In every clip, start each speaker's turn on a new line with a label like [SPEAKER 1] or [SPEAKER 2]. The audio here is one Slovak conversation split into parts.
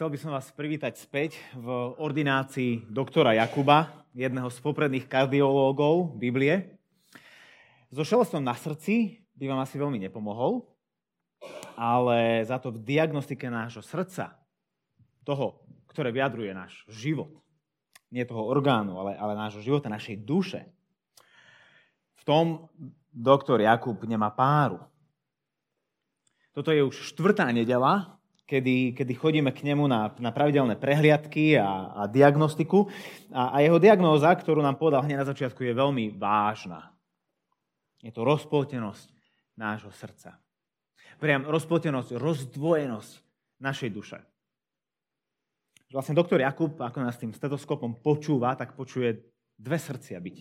[SPEAKER 1] Chcel by som vás privítať späť v ordinácii doktora Jakuba, jedného z popredných kardiológov Biblie. So šelestom na srdci by vám asi veľmi nepomohol, ale za to v diagnostike nášho srdca, toho, ktoré vyjadruje náš život, nie toho orgánu, ale, ale nášho života, našej duše, v tom doktor Jakub nemá páru. Toto je už štvrtá nedela, kedy, kedy chodíme k nemu na, na pravidelné prehliadky a, a diagnostiku. A, a jeho diagnóza, ktorú nám povedal hneď na začiatku, je veľmi vážna. Je to rozpoltenosť nášho srdca. Priam rozpoltenosť, rozdvojenosť našej duše. Vlastne doktor Jakub, ako nás tým stetoskopom počúva, tak počuje dve srdcia byť.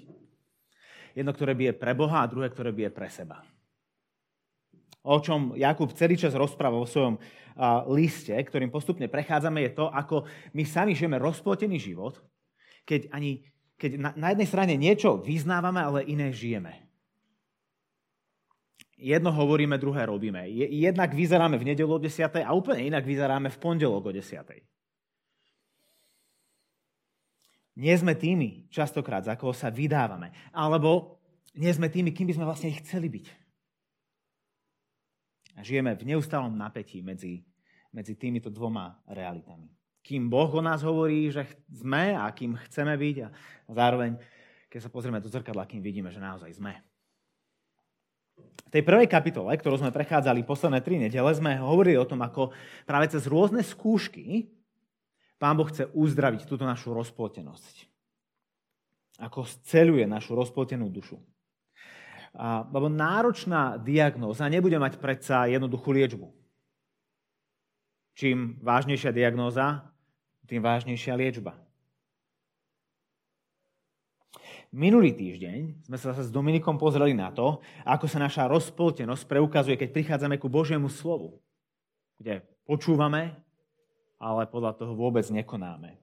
[SPEAKER 1] Jedno, ktoré bije pre Boha a druhé, ktoré bije pre seba o čom Jakub celý čas rozpráva vo svojom liste, ktorým postupne prechádzame, je to, ako my sami žijeme rozplotený život, keď, ani, keď na, na jednej strane niečo vyznávame, ale iné žijeme. Jedno hovoríme, druhé robíme. Jednak vyzeráme v nedelu o 10. a úplne inak vyzeráme v pondelok o 10. Nie sme tými, častokrát, za koho sa vydávame. Alebo nie sme tými, kým by sme vlastne chceli byť. Žijeme v neustálom napätí medzi, medzi týmito dvoma realitami. Kým Boh o nás hovorí, že sme a kým chceme byť a zároveň, keď sa pozrieme do zrkadla, kým vidíme, že naozaj sme. V tej prvej kapitole, ktorú sme prechádzali posledné tri nedele, sme hovorili o tom, ako práve cez rôzne skúšky Pán Boh chce uzdraviť túto našu rozpoltenosť. Ako sceluje našu rozpoltenú dušu. Lebo náročná diagnóza nebude mať predsa jednoduchú liečbu. Čím vážnejšia diagnóza, tým vážnejšia liečba. Minulý týždeň sme sa s Dominikom pozreli na to, ako sa naša rozpoltenosť preukazuje, keď prichádzame ku Božiemu slovu, kde počúvame, ale podľa toho vôbec nekonáme.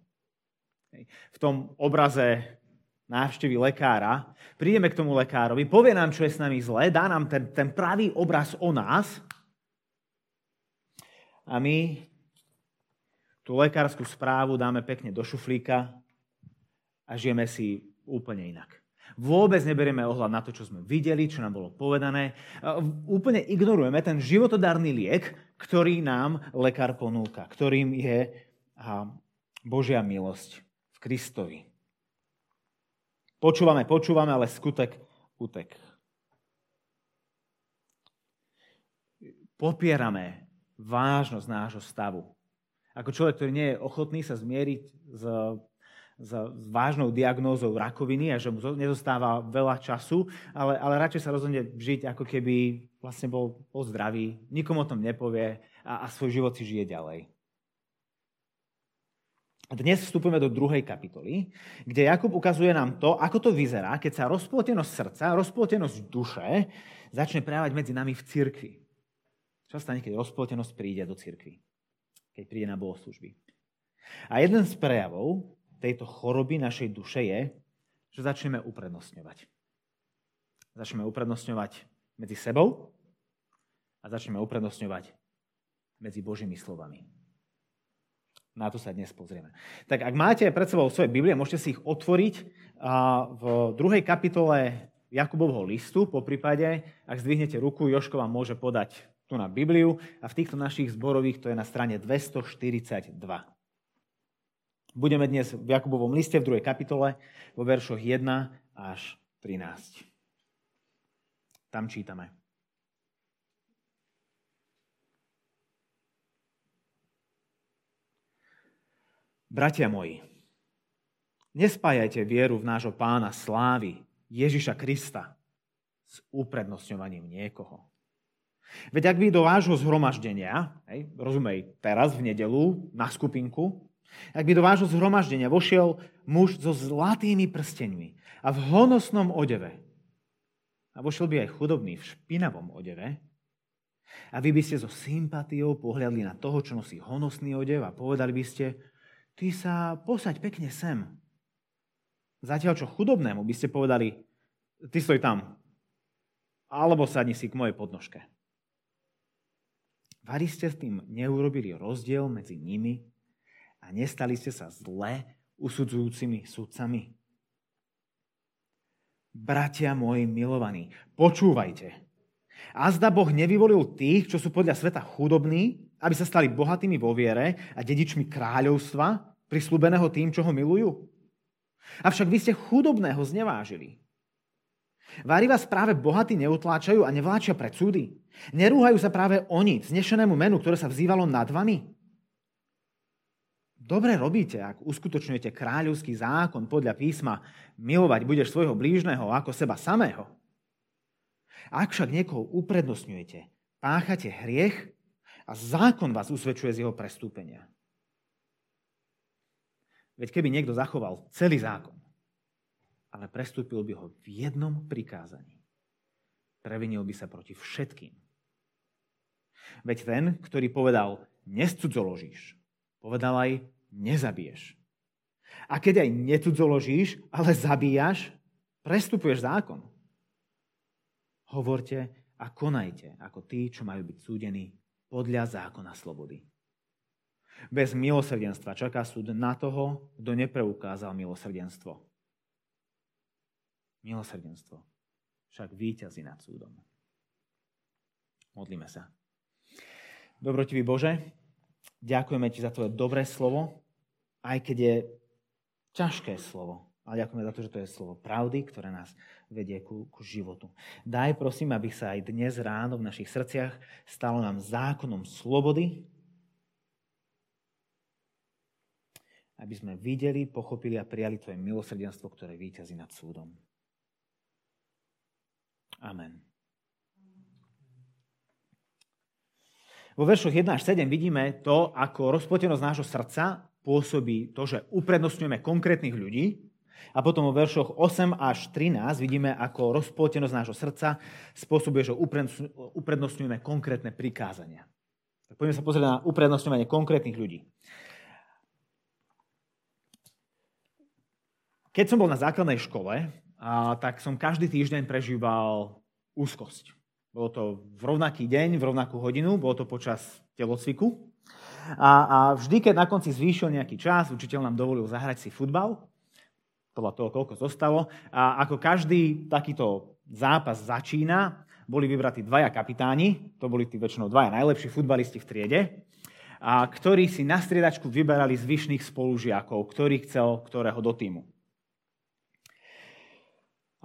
[SPEAKER 1] V tom obraze návštevy lekára, prídeme k tomu lekárovi, povie nám, čo je s nami zlé, dá nám ten, ten pravý obraz o nás a my tú lekárskú správu dáme pekne do šuflíka a žijeme si úplne inak. Vôbec neberieme ohľad na to, čo sme videli, čo nám bolo povedané. Úplne ignorujeme ten životodárny liek, ktorý nám lekár ponúka, ktorým je Božia milosť v Kristovi. Počúvame, počúvame, ale skutek utek. Popierame vážnosť nášho stavu. Ako človek, ktorý nie je ochotný sa zmieriť s, s, vážnou diagnózou rakoviny a že mu nezostáva veľa času, ale, ale radšej sa rozhodne žiť, ako keby vlastne bol, bol zdravý, nikomu o tom nepovie a, a svoj život si žije ďalej. Dnes vstupujeme do druhej kapitoly, kde Jakub ukazuje nám to, ako to vyzerá, keď sa rozpoltenosť srdca, rozpoltenosť duše začne prejavať medzi nami v cirkvi. Čo stane, keď rozpoltenosť príde do cirkvi? Keď príde na bohoslužby. A jeden z prejavov tejto choroby našej duše je, že začneme uprednostňovať. Začneme uprednostňovať medzi sebou a začneme uprednostňovať medzi Božími slovami. Na to sa dnes pozrieme. Tak ak máte pred sebou svoje Biblie, môžete si ich otvoriť v druhej kapitole Jakubovho listu. Po prípade, ak zdvihnete ruku, Joško vám môže podať tu na Bibliu a v týchto našich zborových to je na strane 242. Budeme dnes v Jakubovom liste v druhej kapitole vo veršoch 1 až 13. Tam čítame. Bratia moji, nespájajte vieru v nášho pána slávy, Ježiša Krista, s uprednostňovaním niekoho. Veď ak by do vášho zhromaždenia, hej, rozumej, teraz v nedelu na skupinku, ak by do vášho zhromaždenia vošiel muž so zlatými prsteňmi a v honosnom odeve, a vošiel by aj chudobný v špinavom odeve, a vy by ste so sympatiou pohľadli na toho, čo nosí honosný odev a povedali by ste, ty sa posaď pekne sem. Zatiaľ, čo chudobnému by ste povedali, ty stoj tam, alebo sadni si k mojej podnožke. Vari ste s tým neurobili rozdiel medzi nimi a nestali ste sa zle usudzujúcimi sudcami. Bratia moji milovaní, počúvajte. A zda Boh nevyvolil tých, čo sú podľa sveta chudobní, aby sa stali bohatými vo viere a dedičmi kráľovstva, prislúbeného tým, čo ho milujú? Avšak vy ste chudobného znevážili. Vári vás práve bohatí neutláčajú a nevláčia pred súdy. Nerúhajú sa práve oni, znešenému menu, ktoré sa vzývalo nad vami? Dobre robíte, ak uskutočňujete kráľovský zákon podľa písma milovať budeš svojho blížneho ako seba samého. Ak však niekoho uprednostňujete, páchate hriech a zákon vás usvedčuje z jeho prestúpenia. Veď keby niekto zachoval celý zákon, ale prestúpil by ho v jednom prikázaní, previnil by sa proti všetkým. Veď ten, ktorý povedal, nescudzoložíš, povedal aj, nezabiješ. A keď aj necudzoložíš, ale zabíjaš, prestupuješ zákon. Hovorte a konajte ako tí, čo majú byť súdení podľa zákona slobody. Bez milosrdenstva čaká súd na toho, kto nepreukázal milosrdenstvo. Milosrdenstvo však víťazí nad súdom. Modlíme sa. Dobrotivý Bože, ďakujeme Ti za Tvoje dobré slovo, aj keď je ťažké slovo. Ale ďakujeme za to, že to je slovo pravdy, ktoré nás vedie ku, ku životu. Daj prosím, aby sa aj dnes ráno v našich srdciach stalo nám zákonom slobody, aby sme videli, pochopili a prijali Tvoje milosrdenstvo, ktoré víťazí nad súdom. Amen. Vo veršoch 1 až 7 vidíme to, ako rozpotenosť nášho srdca pôsobí to, že uprednostňujeme konkrétnych ľudí a potom vo veršoch 8 až 13 vidíme, ako rozpoltenosť nášho srdca spôsobuje, že uprednostňujeme konkrétne prikázania. Tak poďme sa pozrieť na uprednostňovanie konkrétnych ľudí. Keď som bol na základnej škole, tak som každý týždeň prežíval úzkosť. Bolo to v rovnaký deň, v rovnakú hodinu, bolo to počas telocviku. A, a vždy, keď na konci zvýšil nejaký čas, učiteľ nám dovolil zahrať si futbal, podľa toho, koľko zostalo. A ako každý takýto zápas začína, boli vybratí dvaja kapitáni, to boli tí väčšinou dvaja najlepší futbalisti v triede, a ktorí si na striedačku vyberali zvyšných spolužiakov, ktorý chcel ktorého do týmu.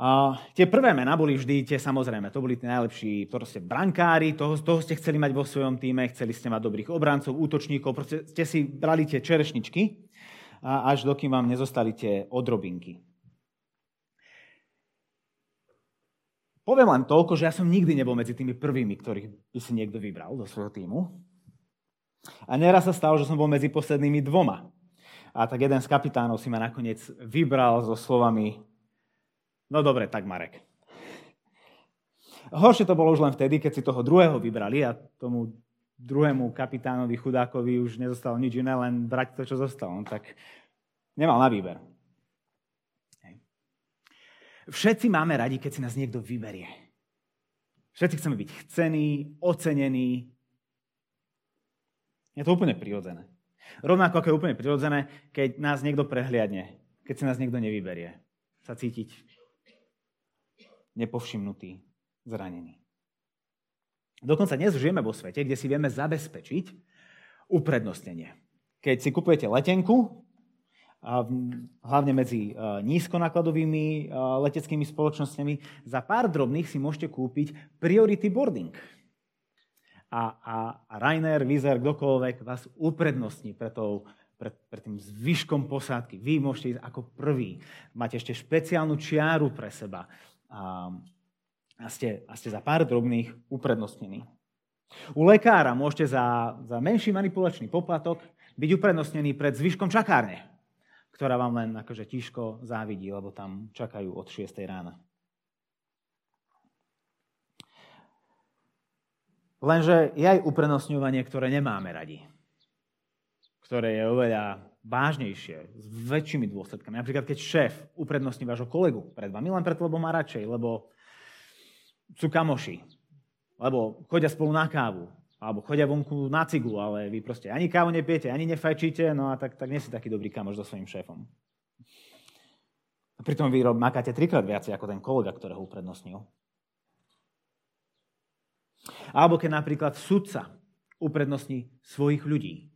[SPEAKER 1] A tie prvé mená boli vždy tie samozrejme, to boli tí najlepší proste brankári, toho, toho ste chceli mať vo svojom týme, chceli ste mať dobrých obrancov, útočníkov, proste ste si brali tie čerešničky, až dokým vám nezostali tie odrobinky. Poviem len toľko, že ja som nikdy nebol medzi tými prvými, ktorých by si niekto vybral do svojho týmu. A neraz sa stalo, že som bol medzi poslednými dvoma. A tak jeden z kapitánov si ma nakoniec vybral so slovami No dobre, tak Marek. Horšie to bolo už len vtedy, keď si toho druhého vybrali a tomu druhému kapitánovi chudákovi už nezostalo nič iné, len brať to, čo zostalo. No, tak nemal na výber. Hej. Všetci máme radi, keď si nás niekto vyberie. Všetci chceme byť chcení, ocenení. Je to úplne prirodzené. Rovnako ako je úplne prirodzené, keď nás niekto prehliadne, keď si nás niekto nevyberie. Sa cítiť nepovšimnutý, zranený. Dokonca dnes žijeme vo svete, kde si vieme zabezpečiť uprednostnenie. Keď si kupujete letenku, hlavne medzi e, nízkonákladovými e, leteckými spoločnosťami, za pár drobných si môžete kúpiť priority boarding. A, a, a Rainer, Vizer, kdokoľvek vás uprednostní pre, tou, pre, pre tým zvyškom posádky. Vy môžete ísť ako prvý. Máte ešte špeciálnu čiaru pre seba a, a, ste, a ste za pár drobných uprednostnení. U lekára môžete za, za menší manipulačný poplatok byť uprednostnený pred zvyškom čakárne, ktorá vám len akože tiško závidí, lebo tam čakajú od 6. rána. Lenže je aj uprednostňovanie, ktoré nemáme radi. Ktoré je oveľa vážnejšie, s väčšími dôsledkami. Napríklad, keď šéf uprednostní vášho kolegu pred vami, len preto, lebo má radšej, lebo sú kamoši, lebo chodia spolu na kávu, Alebo chodia vonku na ciglu, ale vy proste ani kávu nepijete, ani nefajčíte, no a tak, tak nie si taký dobrý kamoš so svojím šéfom. A pritom vy makáte trikrát viacej ako ten kolega, ktorého uprednostnil. Alebo keď napríklad sudca uprednostní svojich ľudí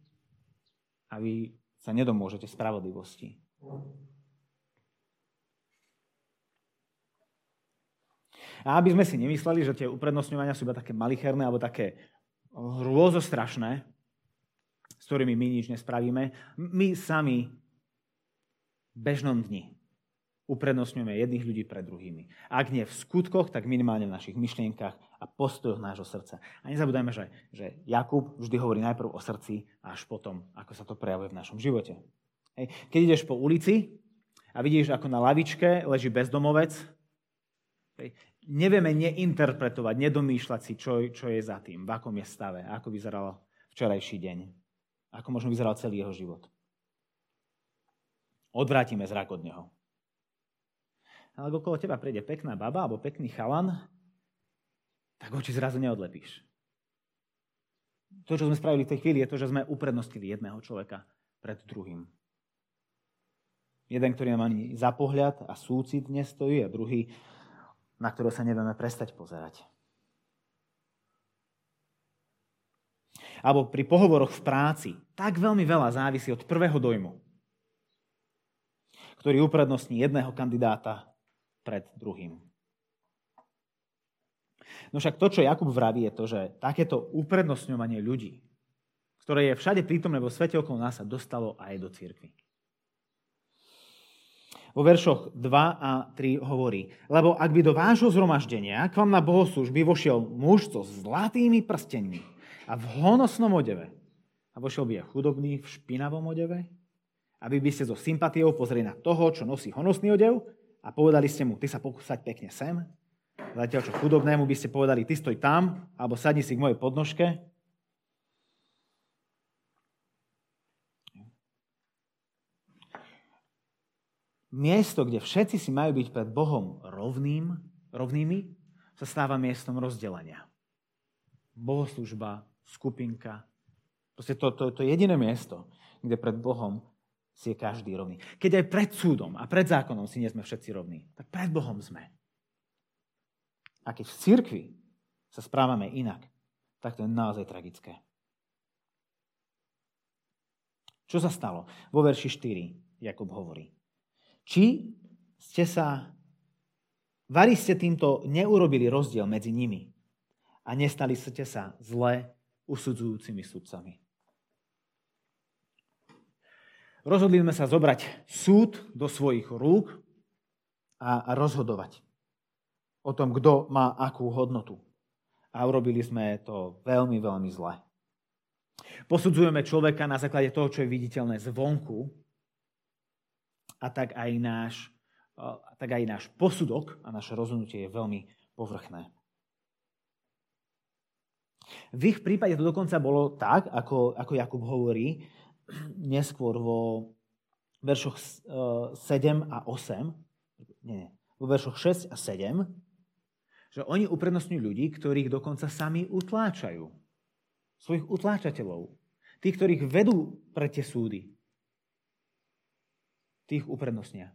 [SPEAKER 1] a vy sa nedomôžete spravodlivosti. A aby sme si nemysleli, že tie uprednostňovania sú iba také malicherné alebo také hrôzostrašné, s ktorými my nič nespravíme, my sami v bežnom dni uprednostňujeme jedných ľudí pred druhými. Ak nie v skutkoch, tak minimálne v našich myšlienkach a postojoch nášho srdca. A nezabúdajme, že, že Jakub vždy hovorí najprv o srdci a až potom, ako sa to prejavuje v našom živote. Hej. Keď ideš po ulici a vidíš, ako na lavičke leží bezdomovec, hej, nevieme neinterpretovať, nedomýšľať si, čo, čo je za tým, v akom je stave, ako vyzeral včerajší deň, ako možno vyzeral celý jeho život. Odvrátime zrak od neho. Ale ak okolo teba príde pekná baba alebo pekný chalan, tak oči zrazu neodlepíš. To, čo sme spravili v tej chvíli, je to, že sme uprednostili jedného človeka pred druhým. Jeden, ktorý nám ani za pohľad a súcit nestojí a druhý, na ktorého sa nevieme prestať pozerať. Alebo pri pohovoroch v práci tak veľmi veľa závisí od prvého dojmu, ktorý uprednostní jedného kandidáta pred druhým. No však to, čo Jakub vraví, je to, že takéto uprednostňovanie ľudí, ktoré je všade prítomné vo svete okolo nás, sa dostalo aj do cirkvi. Vo veršoch 2 a 3 hovorí, lebo ak by do vášho zhromaždenia k vám na bohoslužby vošiel muž so zlatými prstenmi a v honosnom odeve, a vošiel by aj chudobný v špinavom odeve, aby by ste so sympatiou pozreli na toho, čo nosí honosný odev a povedali ste mu, ty sa pokúsať pekne sem, zatiaľ čo chudobnému by ste povedali, ty stoj tam, alebo sadni si k mojej podnožke, miesto, kde všetci si majú byť pred Bohom rovným, rovnými, sa stáva miestom rozdelenia. Bohoslužba, skupinka. Proste to, to, to je jediné miesto, kde pred Bohom si je každý rovný. Keď aj pred súdom a pred zákonom si nie sme všetci rovní, tak pred Bohom sme. A keď v cirkvi sa správame inak, tak to je naozaj tragické. Čo sa stalo? Vo verši 4 Jakub hovorí. Či ste sa, vari ste týmto neurobili rozdiel medzi nimi a nestali ste sa zle usudzujúcimi sudcami. Rozhodli sme sa zobrať súd do svojich rúk a rozhodovať o tom, kto má akú hodnotu. A urobili sme to veľmi, veľmi zle. Posudzujeme človeka na základe toho, čo je viditeľné zvonku a tak aj náš, tak aj náš posudok a naše rozhodnutie je veľmi povrchné. V ich prípade to dokonca bolo tak, ako, ako Jakub hovorí, neskôr vo veršoch 7 e, a 8, nie, nie, vo veršoch 6 a 7, že oni uprednostňujú ľudí, ktorých dokonca sami utláčajú. Svojich utláčateľov. Tých, ktorých vedú pre tie súdy tých uprednostnia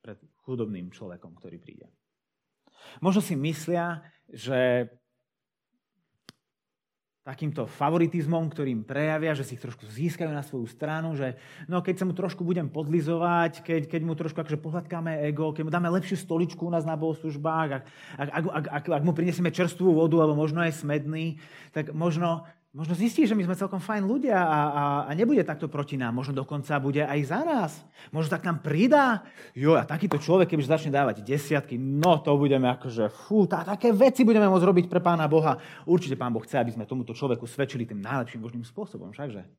[SPEAKER 1] pred chudobným človekom, ktorý príde. Možno si myslia, že takýmto favoritizmom, ktorým prejavia, že si ich trošku získajú na svoju stranu, že no, keď sa mu trošku budem podlizovať, keď, keď mu trošku akože pohľadkáme ego, keď mu dáme lepšiu stoličku u nás na bohoslužbách, ak, ak, ak, ak, ak, ak mu prinesieme čerstvú vodu, alebo možno aj smedný, tak možno, Možno zistí, že my sme celkom fajn ľudia a, a, a nebude takto proti nám. Možno dokonca bude aj za nás. Možno tak nám pridá. Jo, a takýto človek, keby začne dávať desiatky, no to budeme akože, fú, tá, také veci budeme môcť robiť pre Pána Boha. Určite Pán Boh chce, aby sme tomuto človeku svedčili tým najlepším možným spôsobom, všakže?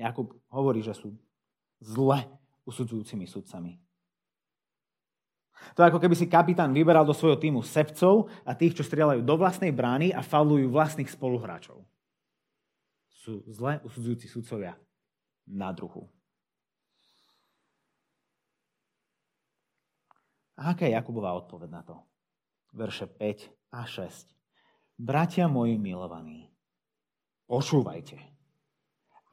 [SPEAKER 1] Jakub hovorí, že sú zle usudzujúcimi sudcami. To je ako keby si kapitán vyberal do svojho týmu sebcov a tých, čo strieľajú do vlastnej brány a faulujú vlastných spoluhráčov. Sú zle usudzujúci sudcovia na druhu. A aká je Jakubová odpoveď na to? verše 5 a 6. Bratia moji milovaní, počúvajte.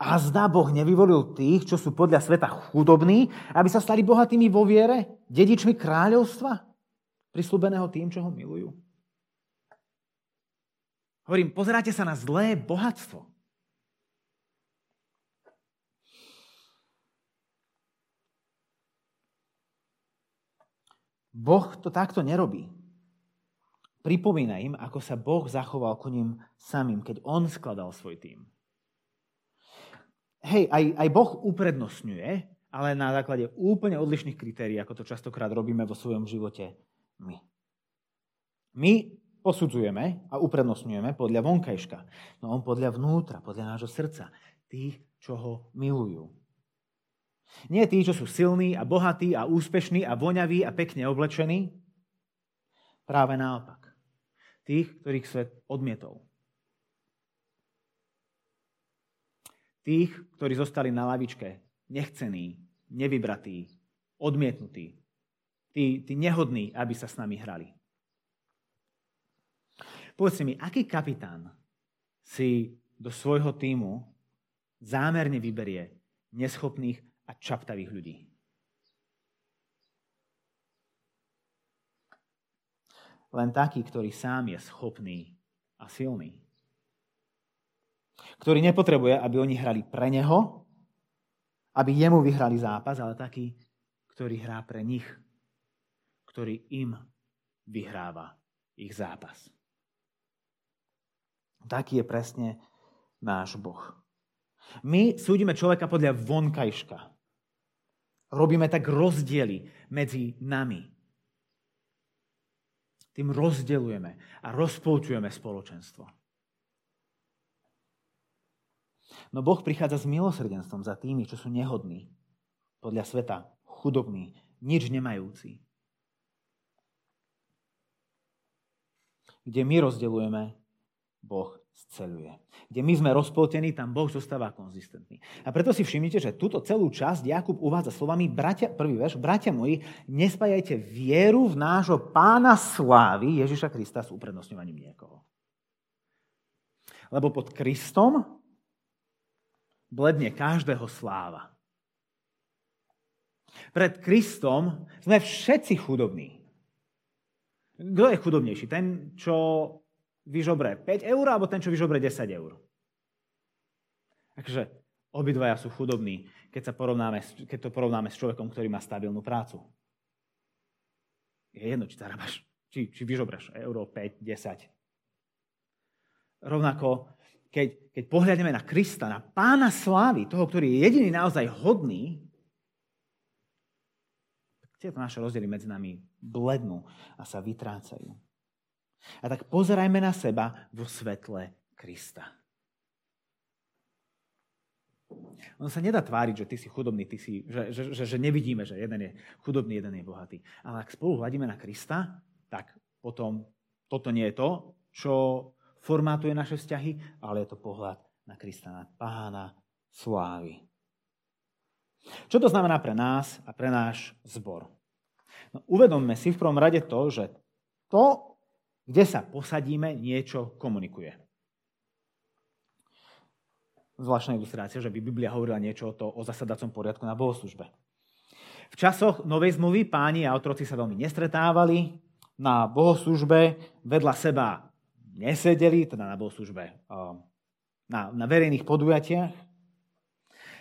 [SPEAKER 1] A zdá Boh nevyvolil tých, čo sú podľa sveta chudobní, aby sa stali bohatými vo viere, dedičmi kráľovstva, prislúbeného tým, čo ho milujú. Hovorím, pozeráte sa na zlé bohatstvo. Boh to takto nerobí. Pripomína im, ako sa Boh zachoval ku ním samým, keď On skladal svoj tým. Hej, aj, aj Boh uprednostňuje, ale na základe úplne odlišných kritérií, ako to častokrát robíme vo svojom živote my. My posudzujeme a uprednostňujeme podľa vonkajška, no on podľa vnútra, podľa nášho srdca, tých, čo ho milujú. Nie tí, čo sú silní a bohatí a úspešní a voňaví a pekne oblečení. Práve naopak tých, ktorých svet odmietol. Tých, ktorí zostali na lavičke, nechcení, nevybratí, odmietnutí. Tí, tí nehodní, aby sa s nami hrali. Povedz mi, aký kapitán si do svojho týmu zámerne vyberie neschopných a čaptavých ľudí? len taký, ktorý sám je schopný a silný. Ktorý nepotrebuje, aby oni hrali pre neho, aby jemu vyhrali zápas, ale taký, ktorý hrá pre nich, ktorý im vyhráva ich zápas. Taký je presne náš Boh. My súdime človeka podľa vonkajška. Robíme tak rozdiely medzi nami tým rozdelujeme a rozpolčujeme spoločenstvo. No Boh prichádza s milosrdenstvom za tými, čo sú nehodní, podľa sveta, chudobní, nič nemajúci. Kde my rozdelujeme, Boh sceluje. Kde my sme rozpoltení, tam Boh zostáva konzistentný. A preto si všimnite, že túto celú časť Jakub uvádza slovami, bratia, prvý verš, bratia moji, nespájajte vieru v nášho pána slávy Ježiša Krista s uprednostňovaním niekoho. Lebo pod Kristom bledne každého sláva. Pred Kristom sme všetci chudobní. Kto je chudobnejší? Ten, čo vyžobre 5 eur, alebo ten, čo vyžobre 10 eur. Takže obidvaja sú chudobní, keď, sa porovnáme, keď to porovnáme s človekom, ktorý má stabilnú prácu. Je jedno, či zarábaš, či, či vyžobraš euro 5, 10. Rovnako, keď, keď pohľadneme na Krista, na pána slávy, toho, ktorý je jediný naozaj hodný, tieto naše rozdiely medzi nami blednú a sa vytrácajú. A tak pozerajme na seba vo svetle Krista. On sa nedá tváriť, že ty si chudobný, ty si, že, že, že, že nevidíme, že jeden je chudobný, jeden je bohatý. Ale ak spolu hľadíme na Krista, tak potom toto nie je to, čo formátuje naše vzťahy, ale je to pohľad na Krista, na pána slávy. Čo to znamená pre nás a pre náš zbor? No, uvedomme si v prvom rade to, že to, kde sa posadíme, niečo komunikuje. Zvláštna ilustrácia, že by Biblia hovorila niečo o, to, o zasadacom poriadku na bohoslužbe. V časoch Novej zmluvy páni a otroci sa veľmi nestretávali, na bohoslužbe vedľa seba nesedeli, teda na bohoslužbe, na, na verejných podujatiach.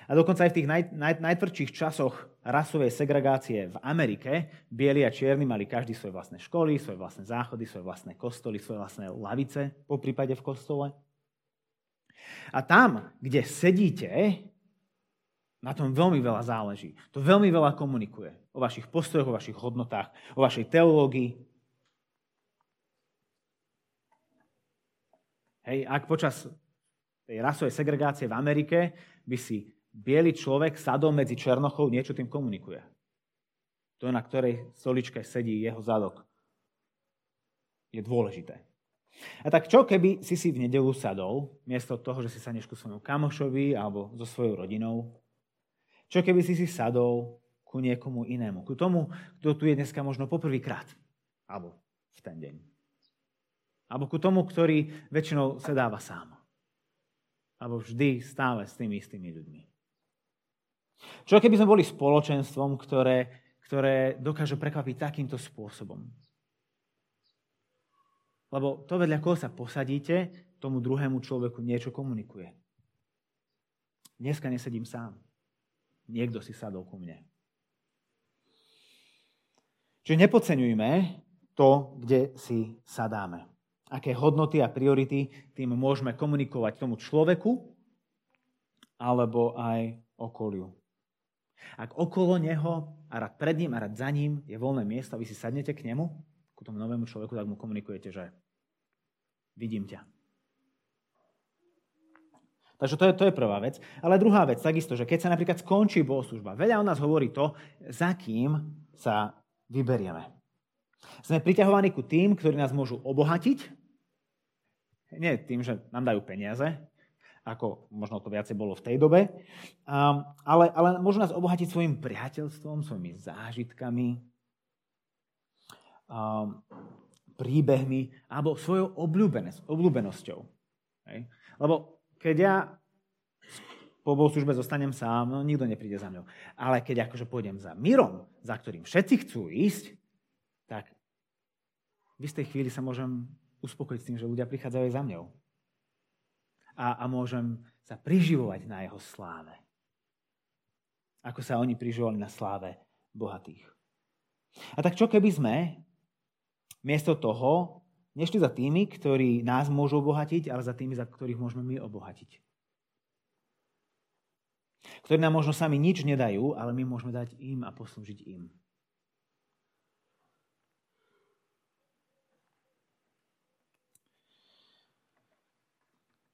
[SPEAKER 1] A dokonca aj v tých naj, naj, najtvrdších časoch rasovej segregácie v Amerike bieli a čierni mali každý svoje vlastné školy, svoje vlastné záchody, svoje vlastné kostoly, svoje vlastné lavice, po prípade v kostole. A tam, kde sedíte, na tom veľmi veľa záleží. To veľmi veľa komunikuje o vašich postojoch, o vašich hodnotách, o vašej teológii. Hej, ak počas tej rasovej segregácie v Amerike by si biely človek sadol medzi Černochov niečo tým komunikuje. To, na ktorej stoličke sedí jeho zadok, je dôležité. A tak čo, keby si si v nedelu sadol, miesto toho, že si sadneš ku svojmu kamošovi alebo so svojou rodinou? Čo keby si si sadol ku niekomu inému? Ku tomu, kto tu je dneska možno poprvýkrát. Alebo v ten deň. Alebo ku tomu, ktorý väčšinou sedáva sám. Alebo vždy stále s tými istými ľuďmi. Čo keby sme boli spoločenstvom, ktoré, ktoré dokáže prekvapiť takýmto spôsobom? Lebo to, vedľa koho sa posadíte, tomu druhému človeku niečo komunikuje. Dneska nesedím sám. Niekto si sadol ku mne. Čiže nepodceňujme to, kde si sadáme aké hodnoty a priority tým môžeme komunikovať tomu človeku alebo aj okoliu. Ak okolo neho a rad pred ním a rad za ním je voľné miesto vy si sadnete k nemu, ku tomu novému človeku, tak mu komunikujete, že vidím ťa. Takže to je, to je prvá vec. Ale druhá vec, takisto, že keď sa napríklad skončí bohoslužba, veľa o nás hovorí to, za kým sa vyberieme. Sme priťahovaní ku tým, ktorí nás môžu obohatiť nie tým, že nám dajú peniaze, ako možno to viacej bolo v tej dobe, ale, ale môžu nás obohatiť svojim priateľstvom, svojimi zážitkami, um, príbehmi alebo svojou obľúbenosťou. Lebo keď ja po službe zostanem sám, no nikto nepríde za mňou. Ale keď akože pôjdem za mírom, za ktorým všetci chcú ísť, tak v istej chvíli sa môžem uspokojiť s tým, že ľudia prichádzajú aj za mňou. A, a môžem sa priživovať na jeho sláve. Ako sa oni priživovali na sláve bohatých. A tak čo keby sme miesto toho nešli za tými, ktorí nás môžu obohatiť, ale za tými, za ktorých môžeme my obohatiť. Ktorí nám možno sami nič nedajú, ale my môžeme dať im a poslúžiť im.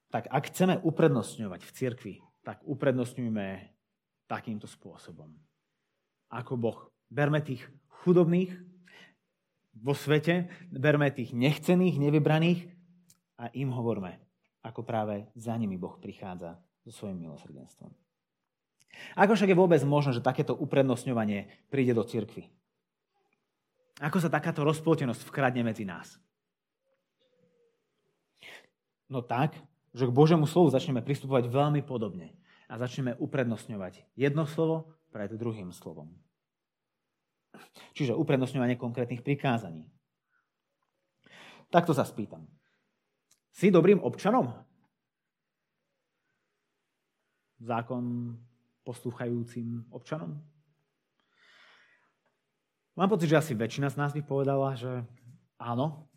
[SPEAKER 1] Tak ak chceme uprednostňovať v cirkvi, tak uprednostňujme takýmto spôsobom. Ako Boh. Berme tých chudobných vo svete, berme tých nechcených, nevybraných a im hovorme, ako práve za nimi Boh prichádza so svojím milosrdenstvom. Ako však je vôbec možné, že takéto uprednostňovanie príde do cirkvy? Ako sa takáto rozpoltenosť vkradne medzi nás? No tak, že k Božiemu slovu začneme pristupovať veľmi podobne a začneme uprednostňovať jedno slovo pred druhým slovom. Čiže uprednostňovanie konkrétnych prikázaní. Takto sa spýtam. Si dobrým občanom? Zákon poslúchajúcim občanom? Mám pocit, že asi väčšina z nás by povedala, že áno,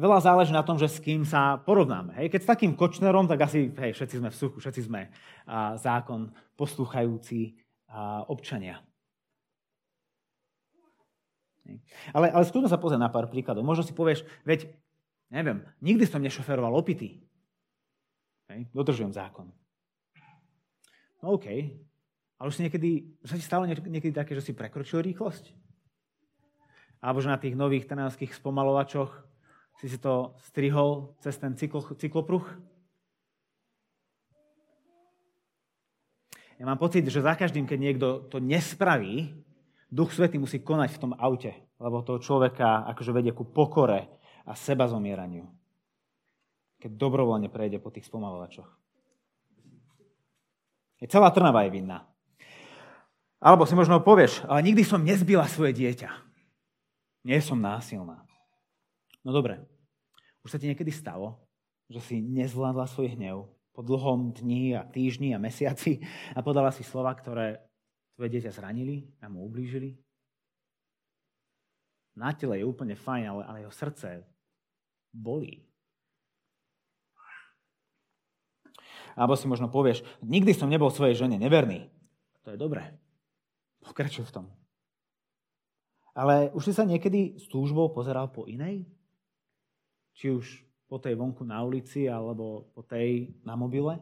[SPEAKER 1] Veľa záleží na tom, že s kým sa porovnáme. Hej. Keď s takým Kočnerom, tak asi hej, všetci sme v suchu, všetci sme a, zákon poslúchajúci a, občania. Hej. Ale, ale skúsme sa pozrieť na pár príkladov. Možno si povieš, veď, neviem, nikdy som nešoferoval opitý. Hej. Dodržujem zákon. No OK, ale už si niekedy, sa ti stalo niekedy také, že si prekročil rýchlosť? Alebo že na tých nových trnavských spomalovačoch si si to strihol cez ten cyklo, cyklopruh? Ja mám pocit, že za každým, keď niekto to nespraví, Duch Svetý musí konať v tom aute, lebo toho človeka akože vedie ku pokore a seba zomieraniu. Keď dobrovoľne prejde po tých spomalovačoch. Je celá Trnava je vinná. Alebo si možno povieš, ale nikdy som nezbila svoje dieťa. Nie som násilná. No dobre, už sa ti niekedy stalo, že si nezvládla svoj hnev po dlhom dni a týždni a mesiaci a podala si slova, ktoré tvoje dieťa zranili a mu ublížili? Na tele je úplne fajn, ale, ale jeho srdce bolí. Alebo si možno povieš, nikdy som nebol svojej žene neverný. To je dobré. Pokračuj v tom. Ale už si sa niekedy s túžbou pozeral po inej? Či už po tej vonku na ulici, alebo po tej na mobile?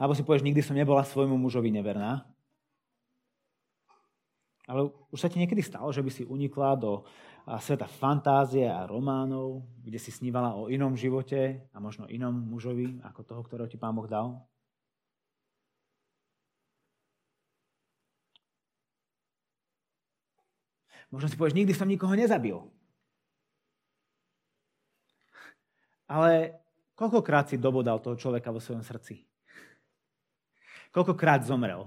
[SPEAKER 1] Alebo si povieš, nikdy som nebola svojmu mužovi neverná. Ale už sa ti niekedy stalo, že by si unikla do sveta fantázie a románov, kde si snívala o inom živote a možno inom mužovi, ako toho, ktorého ti Pán Boh dal? Možno si povieš, nikdy som nikoho nezabil. Ale koľkokrát si dobodal toho človeka vo svojom srdci? Koľkokrát zomrel?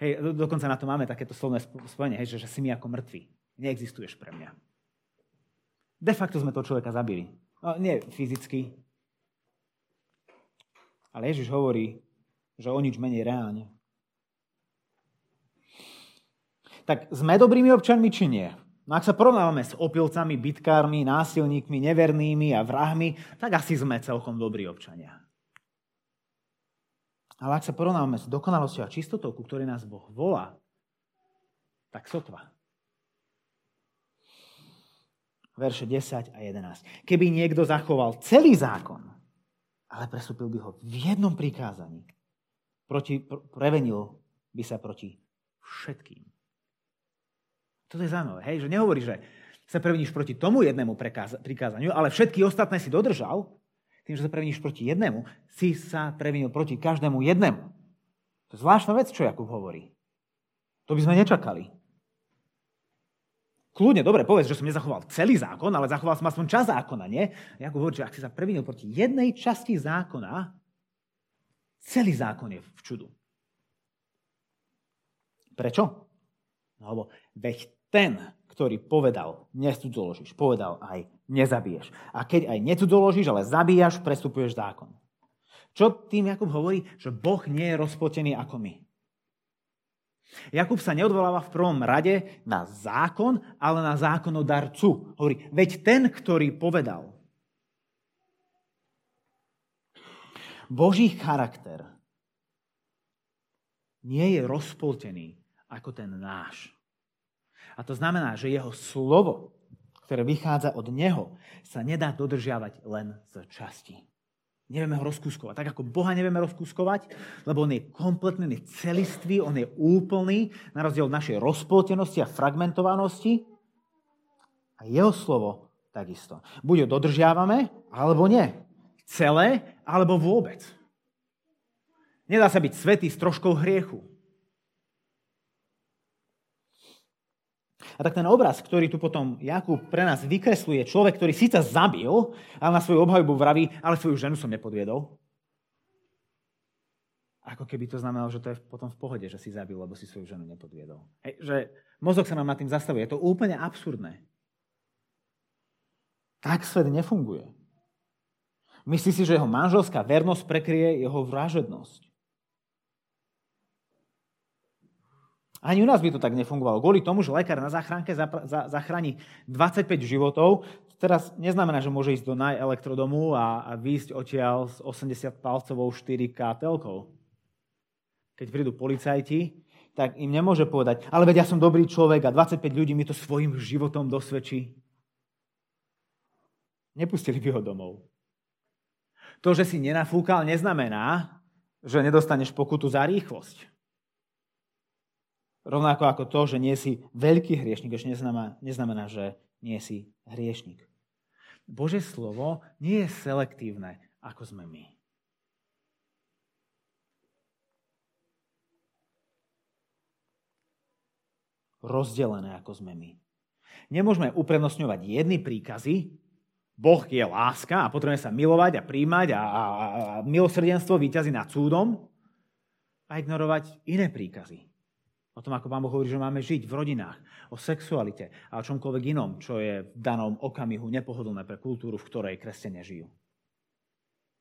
[SPEAKER 1] Hej, do, dokonca na to máme takéto slovné spojenie, hej, že, že si mi ako mŕtvy. Neexistuješ pre mňa. De facto sme toho človeka zabili. No, nie fyzicky. Ale Ježiš hovorí, že o nič menej reálne. Tak sme dobrými občanmi, či nie? No ak sa porovnávame s opilcami, bitkármi, násilníkmi, nevernými a vrahmi, tak asi sme celkom dobrí občania. Ale ak sa porovnávame s dokonalosťou a čistotou, ku ktorej nás Boh volá, tak sotva. Verše 10 a 11. Keby niekto zachoval celý zákon, ale presúpil by ho v jednom prikázaní, proti, prevenil by sa proti všetkým. Toto je zaujímavé, hej? že nehovorí, že sa previníš proti tomu jednému prikázaniu, ale všetky ostatné si dodržal, tým, že sa previníš proti jednému, si sa previnil proti každému jednému. To je zvláštna vec, čo Jakub hovorí. To by sme nečakali. Kľudne, dobre, povedz, že som nezachoval celý zákon, ale zachoval som aspoň čas zákona, nie? Jakub hovorí, že ak si sa previnil proti jednej časti zákona, celý zákon je v čudu. Prečo? No lebo veď ten, ktorý povedal, necudzoložíš, povedal aj nezabiješ. A keď aj necudzoložíš, ale zabíjaš, prestupuješ zákon. Čo tým Jakub hovorí? Že Boh nie je rozpotený ako my. Jakub sa neodvoláva v prvom rade na zákon, ale na zákonodarcu. Hovorí, veď ten, ktorý povedal. Boží charakter nie je rozpoltený ako ten náš. A to znamená, že jeho slovo, ktoré vychádza od neho, sa nedá dodržiavať len z časti. Nevieme ho rozkúskovať. Tak ako Boha nevieme rozkúskovať, lebo on je kompletný, on je celistvý, on je úplný, na rozdiel od našej rozpoltenosti a fragmentovanosti. A jeho slovo takisto. Buď ho dodržiavame, alebo nie. Celé, alebo vôbec. Nedá sa byť svetý s troškou hriechu. A tak ten obraz, ktorý tu potom Jakub pre nás vykresluje, človek, ktorý síce zabil, ale na svoju obhajbu vraví, ale svoju ženu som nepodviedol. Ako keby to znamenalo, že to je potom v pohode, že si zabil, lebo si svoju ženu nepodviedol. Hej, že mozog sa nám nad tým zastavuje. Je to úplne absurdné. Tak svet nefunguje. Myslí si, že jeho manželská vernosť prekrie jeho vražednosť. Ani u nás by to tak nefungovalo. Kvôli tomu, že lekár na záchranke zachráni 25 životov, teraz neznamená, že môže ísť do najelektrodomu a, a výjsť odtiaľ s 80 palcovou 4K telkou. Keď prídu policajti, tak im nemôže povedať, ale veď ja som dobrý človek a 25 ľudí mi to svojim životom dosvedčí. Nepustili by ho domov. To, že si nenafúkal, neznamená, že nedostaneš pokutu za rýchlosť. Rovnako ako to, že nie si veľký hriešnik, ešte neznamená, neznamená, že nie si hriešnik. Bože slovo nie je selektívne, ako sme my. Rozdelené, ako sme my. Nemôžeme uprednostňovať jedny príkazy, Boh je láska a potrebujeme sa milovať a príjmať a, a, a milosrdenstvo výťazí nad súdom a ignorovať iné príkazy. O tom, ako Pán Boh hovorí, že máme žiť v rodinách, o sexualite a o čomkoľvek inom, čo je v danom okamihu nepohodlné pre kultúru, v ktorej kresťania žijú.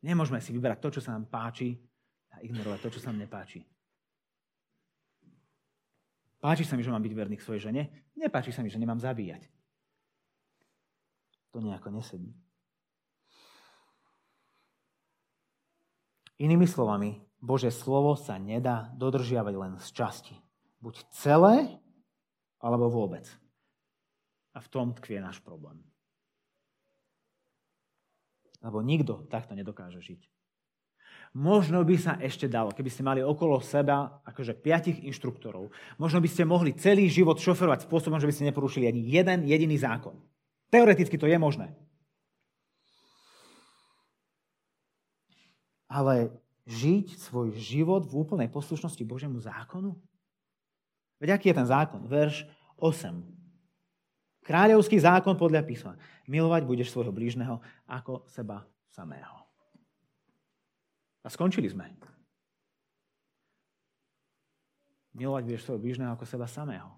[SPEAKER 1] Nemôžeme si vyberať to, čo sa nám páči a ignorovať to, čo sa nám nepáči. Páči sa mi, že mám byť verný k svojej žene? Nepáči sa mi, že nemám zabíjať. To nejako nesedí. Inými slovami, Bože slovo sa nedá dodržiavať len z časti. Buď celé, alebo vôbec. A v tom tkvie náš problém. Lebo nikto takto nedokáže žiť. Možno by sa ešte dalo, keby ste mali okolo seba akože piatich inštruktorov, možno by ste mohli celý život šoferovať spôsobom, že by ste neporušili ani jeden jediný zákon. Teoreticky to je možné. Ale žiť svoj život v úplnej poslušnosti Božiemu zákonu? Veď aký je ten zákon? Verš 8. Kráľovský zákon podľa písma. Milovať budeš svojho blížneho ako seba samého. A skončili sme. Milovať budeš svojho blížneho ako seba samého.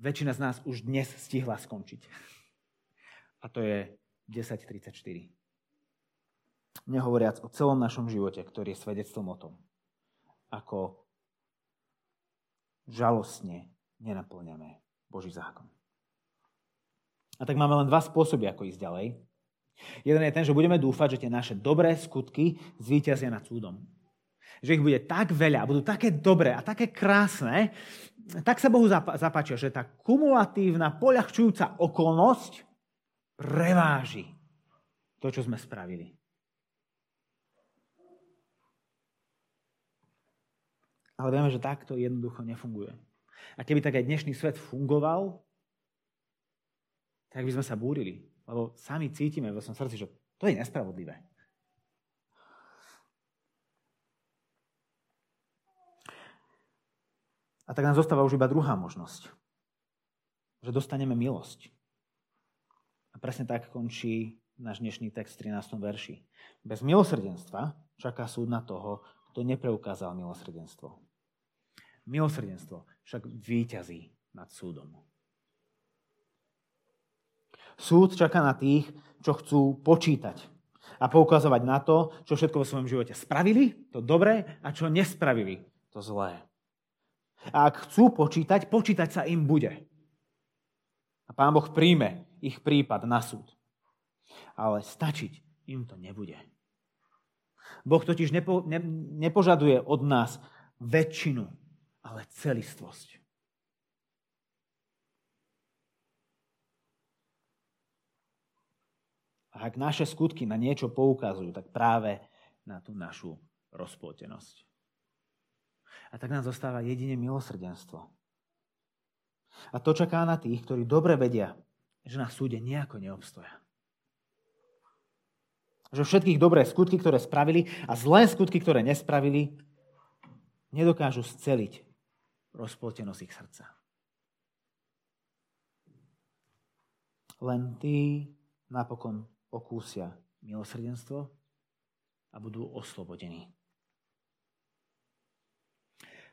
[SPEAKER 1] Väčšina z nás už dnes stihla skončiť. A to je 10.34. Nehovoriac o celom našom živote, ktorý je svedectvom o tom, ako žalostne nenaplňame Boží zákon. A tak máme len dva spôsoby, ako ísť ďalej. Jeden je ten, že budeme dúfať, že tie naše dobré skutky zvíťazia nad súdom. Že ich bude tak veľa, budú také dobré a také krásne, tak sa Bohu zapáčia, že tá kumulatívna, poľahčujúca okolnosť preváži to, čo sme spravili. Ale vieme, že takto jednoducho nefunguje. A keby tak aj dnešný svet fungoval, tak by sme sa búrili. Lebo sami cítime vo svojom srdci, že to je nespravodlivé. A tak nám zostáva už iba druhá možnosť. Že dostaneme milosť. A presne tak končí náš dnešný text v 13. verši. Bez milosrdenstva čaká súd na toho, kto nepreukázal milosrdenstvo. Milosrdenstvo však výťazí nad súdom. Súd čaká na tých, čo chcú počítať a poukazovať na to, čo všetko vo svojom živote spravili, to dobré, a čo nespravili, to zlé. A ak chcú počítať, počítať sa im bude. A Pán Boh príjme ich prípad na súd. Ale stačiť im to nebude. Boh totiž nepo, ne, nepožaduje od nás väčšinu ale celistvosť. A ak naše skutky na niečo poukazujú, tak práve na tú našu rozpoltenosť. A tak nám zostáva jedine milosrdenstvo. A to čaká na tých, ktorí dobre vedia, že na súde nejako neobstoja. Že všetkých dobré skutky, ktoré spravili a zlé skutky, ktoré nespravili, nedokážu sceliť rozpoltenosť ich srdca. Len tí napokon okúsia milosrdenstvo a budú oslobodení.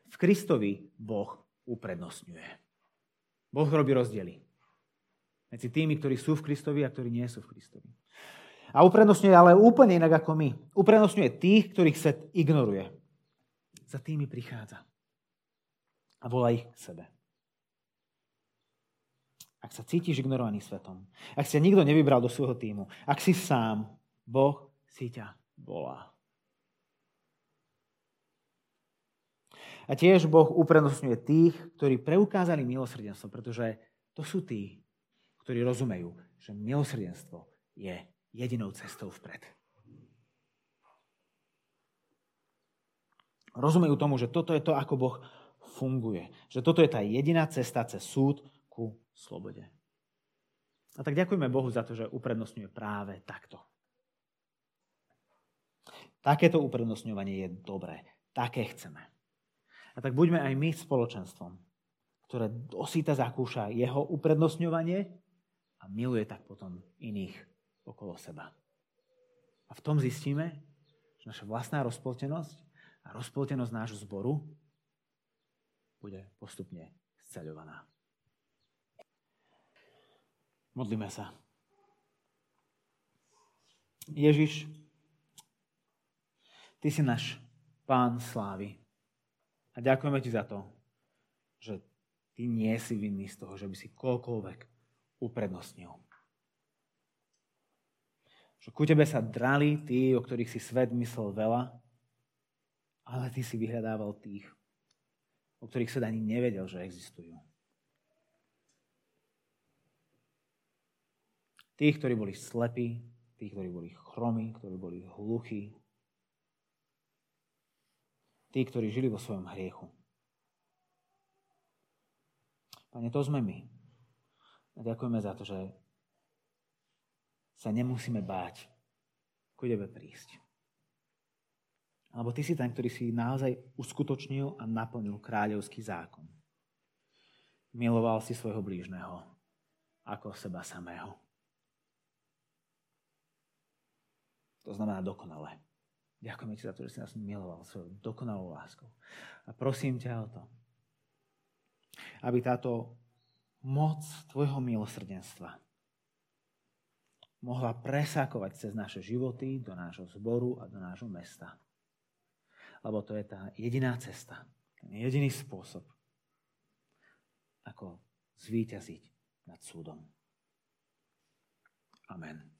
[SPEAKER 1] V Kristovi Boh uprednostňuje. Boh robí rozdiely medzi tými, ktorí sú v Kristovi a ktorí nie sú v Kristovi. A uprednostňuje ale úplne inak ako my. Uprednostňuje tých, ktorých svet ignoruje. Za tými prichádza a volá ich k sebe. Ak sa cítiš ignorovaný svetom, ak si nikto nevybral do svojho týmu, ak si sám, Boh si ťa volá. A tiež Boh uprednostňuje tých, ktorí preukázali milosrdenstvo, pretože to sú tí, ktorí rozumejú, že milosrdenstvo je jedinou cestou vpred. Rozumejú tomu, že toto je to, ako Boh funguje. Že toto je tá jediná cesta cez súd ku slobode. A tak ďakujeme Bohu za to, že uprednostňuje práve takto. Takéto uprednostňovanie je dobré. Také chceme. A tak buďme aj my spoločenstvom, ktoré osýta zakúša jeho uprednostňovanie a miluje tak potom iných okolo seba. A v tom zistíme, že naša vlastná rozpoltenosť a rozpoltenosť nášho zboru bude postupne sceľovaná. Modlíme sa. Ježiš, Ty si náš Pán slávy. A ďakujeme Ti za to, že Ty nie si vinný z toho, že by si koľkoľvek uprednostnil. Že ku Tebe sa drali tí, o ktorých si svet myslel veľa, ale Ty si vyhľadával tých, o ktorých sa ani nevedel, že existujú. Tých, ktorí boli slepí, tých, ktorí boli chromí, ktorí boli hluchí, tí, ktorí žili vo svojom hriechu. Pane, to sme my. A ďakujeme za to, že sa nemusíme báť, ku prísť. Alebo ty si ten, ktorý si naozaj uskutočnil a naplnil kráľovský zákon. miloval si svojho blížneho ako seba samého. To znamená dokonale. Ďakujeme ti za to, že si nás miloval svojou dokonalou láskou. A prosím ťa o to, aby táto moc tvojho milosrdenstva mohla presákovať cez naše životy do nášho zboru a do nášho mesta. Lebo to je tá jediná cesta, ten jediný spôsob, ako zvíťaziť nad súdom. Amen.